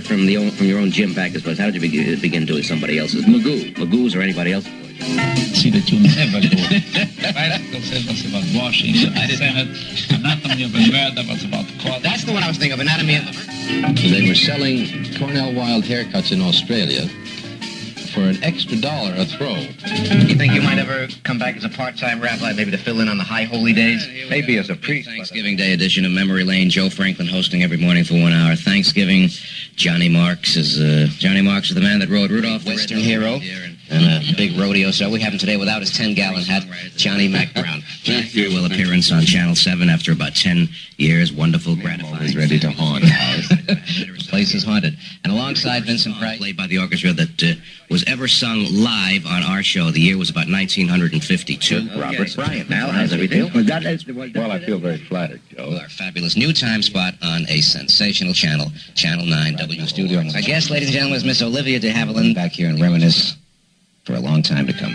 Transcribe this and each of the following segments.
separate from the own, from your own Jim Backus voice, how did you begin, begin doing somebody else's? Magoo. Magoo's or anybody else's voice? See that you never go. Barack said was about washing, the Senate, anatomy of a murder was about court. That's the one I was thinking of, Anatomy of a Murder. They were selling Cornel Wilde haircuts in Australia for an extra dollar a throw. You think you might ever come back as a part-time rabbi, maybe to fill in on the high holy days? Maybe as a priest. Thanksgiving Day edition of Memory Lane. Joe Franklin hosting every morning for one hour. Thanksgiving. Johnny Marks is uh, Johnny Marks is the man that rode Rudolph, the Western hero, and a big rodeo show. We have him today without his 10-gallon hat. Johnny Mack Brown. Will appearance on Channel 7 after about 10 years. Wonderful, gratifying. Always ready to haunt. Place is haunted. And alongside Vincent Price, played by the orchestra that uh, was ever sung live on our show. The year was about 1952. Robert Bryant. Now, how's everything? Well, I feel very flattered, Joe. Our fabulous new time spot on a sensational channel, Channel 9 W Studio. Our guest, ladies and gentlemen, is Miss Olivia de Havilland back here and reminisce for a long time to come.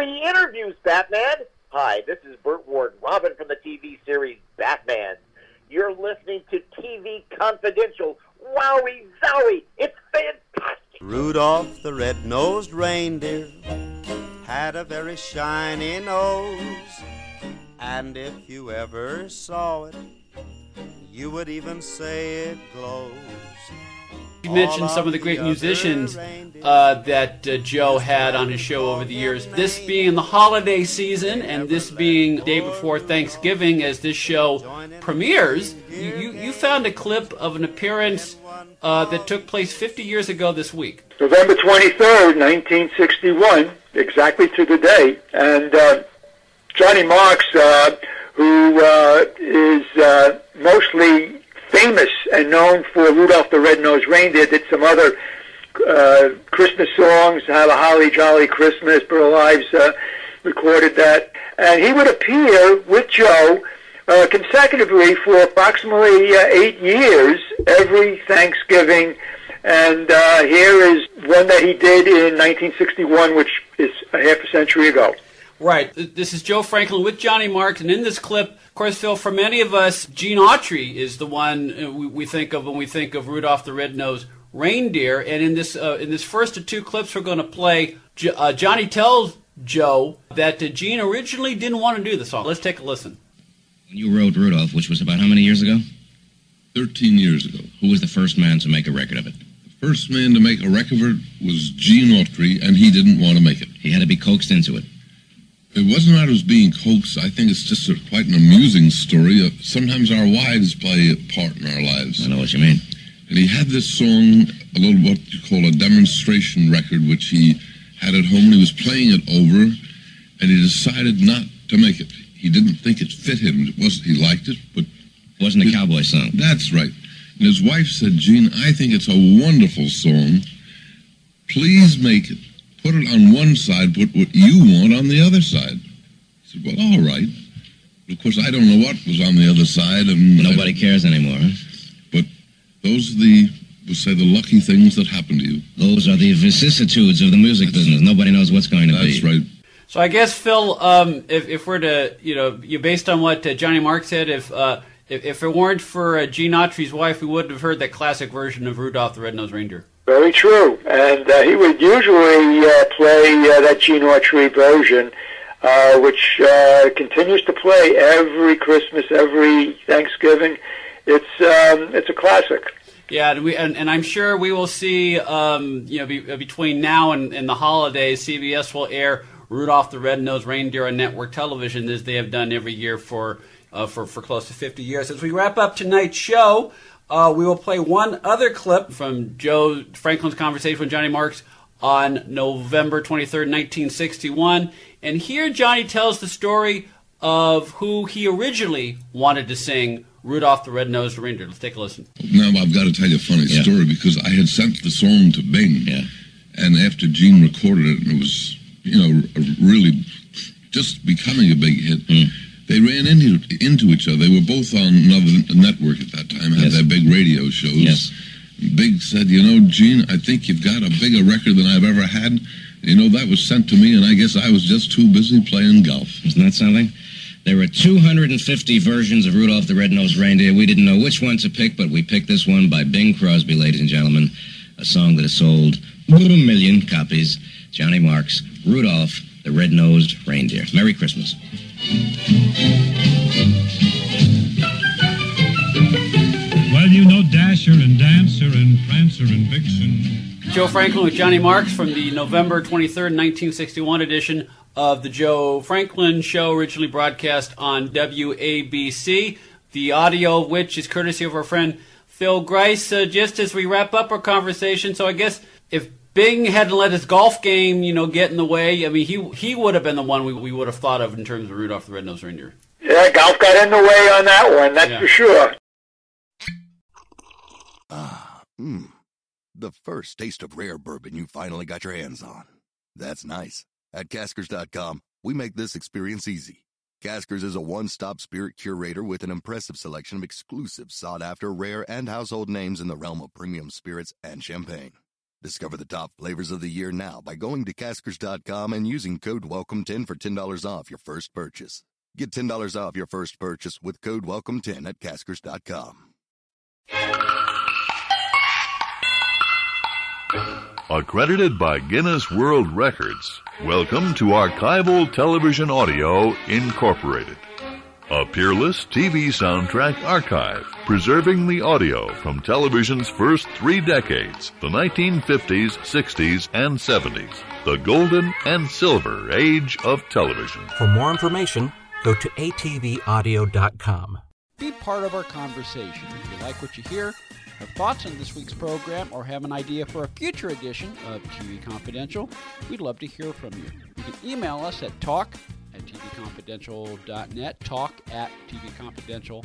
Interviews, Batman! Hi, this is Burt Ward, Robin from the TV series Batman. You're listening to TV Confidential. Wowie zowie! It's fantastic! Rudolph the red-nosed reindeer had a very shiny nose, and if you ever saw it, you would even say it glows. You mentioned some of the great musicians uh, that uh, Joe had on his show over the years. This being the holiday season, and this being day before Thanksgiving, as this show premieres, you, you, found a clip of an appearance uh, that took place 50 years ago this week. November 23rd, 1961, exactly to the day. And uh, Johnny Marks, uh, who uh, is mostly famous and known for Rudolph the Red-Nosed Reindeer, did some other uh, Christmas songs, Have a Holly Jolly Christmas, Burl Ives uh, recorded that. And he would appear with Joe uh, consecutively for approximately uh, eight years every Thanksgiving. And uh, here is one that he did in 1961, which is a half a century ago. Right. This is Joe Franklin with Johnny Marks, and in this clip, of course, Phil, for many of us, Gene Autry is the one uh, we, we think of when we think of Rudolph the Red-Nosed Reindeer. And in this uh, in this first of two clips, we're going to play. J- uh, Johnny tells Joe that uh, Gene originally didn't want to do the song. Let's take a listen. When you wrote Rudolph, which was about how many years ago? 13 years ago. Who was the first man to make a record of it? The first man to make a record of it was Gene Autry, and he didn't want to make it. He had to be coaxed into it. It wasn't out as being coaxed. I think it's just a, quite an amusing story. Uh, sometimes our wives play a part in our lives. I know what you mean. And he had this song, a little what you call a demonstration record, which he had at home, and he was playing it over, and he decided not to make it. He didn't think it fit him. It wasn't. he liked it, but It wasn't a cowboy song. that's right. And his wife said, Gene, I think it's a wonderful song. Please make it. Put it on one side, put what you want on the other side. I said, well, all right. Of course, I don't know what was on the other side, and Nobody cares anymore. But those are the, we'll say, the lucky things that happen to you. Those are the vicissitudes of the music business. Nobody knows what's going to That's be. right. So I guess Phil, um, if, if we're to, you know, you based on what uh, Johnny Mark said, if, uh, if if it weren't for uh, Gene Autry's wife, we wouldn't have heard that classic version of Rudolph the Red-Nosed Reindeer. Very true. And uh, he would usually uh, play uh, that Gene Autry version, uh, which uh, continues to play every Christmas, every Thanksgiving. It's um, it's a classic. Yeah, and, we, and, and I'm sure we will see, um, you know, be, uh, between now and, and the holidays, CBS will air Rudolph the Red-Nosed Reindeer on network television, as they have done every year for, uh, for, for close to 50 years. As we wrap up tonight's show, uh, we will play one other clip from Joe Franklin's conversation with Johnny Marks on November 23rd, 1961. And here Johnny tells the story of who he originally wanted to sing Rudolph the Red-Nosed Reindeer. Let's take a listen. Now I've got to tell you a funny story because I had sent the song to Bing, and after Gene recorded it, and it was you know really just becoming a big hit. They ran into into each other. They were both on another network at that time. Had their big radio shows. Yes. Bing said, "You know, Gene, I think you've got a bigger record than I've ever had." You know, that was sent to me, and I guess I was just too busy playing golf. Isn't that something? There were 250 versions of Rudolph the Red-Nosed Reindeer. We didn't know which one to pick, but we picked this one by Bing Crosby, ladies and gentlemen. A song that has sold a million copies. Johnny Marks, Rudolph the Red-Nosed Reindeer. Merry Christmas. Well, you know Dasher and Dancer and Prancer and Vixen. Joe Franklin with Johnny Marks from the November 23rd, 1961 edition of the Joe Franklin Show, originally broadcast on WABC. The audio of which is courtesy of our friend Phil Gries. Uh, just as we wrap up our conversation, so I guess if Bing hadn't let his golf game, you know, get in the way, I mean, he he would have been the one we, we would have thought of in terms of Rudolph the Red-Nosed Reindeer. Yeah, golf got in the way on that one, that's Yeah. for sure. Ah, mmm. The first taste of rare bourbon you finally got your hands on. That's nice. At Caskers.com, we make this experience easy. Caskers is a one stop spirit curator with an impressive selection of exclusive, sought after, rare, and household names in the realm of premium spirits and champagne. Discover the top flavors of the year now by going to Caskers.com and using code WELCOME10 for $10 off your first purchase. Get $10 off your first purchase with code WELCOME10 at Caskers.com. Accredited by Guinness World Records, welcome to Archival Television Audio Incorporated. A peerless TV soundtrack archive, preserving the audio from television's first three decades, the 1950s, 60s, and 70s, the golden and silver age of television. For more information, go to atvaudio.com. Be part of our conversation. If you like what you hear, have thoughts on this week's program, or have an idea for a future edition of TV Confidential, we'd love to hear from you. You can email us at talk at tvconfidential.net, talk at tvconfidential.net.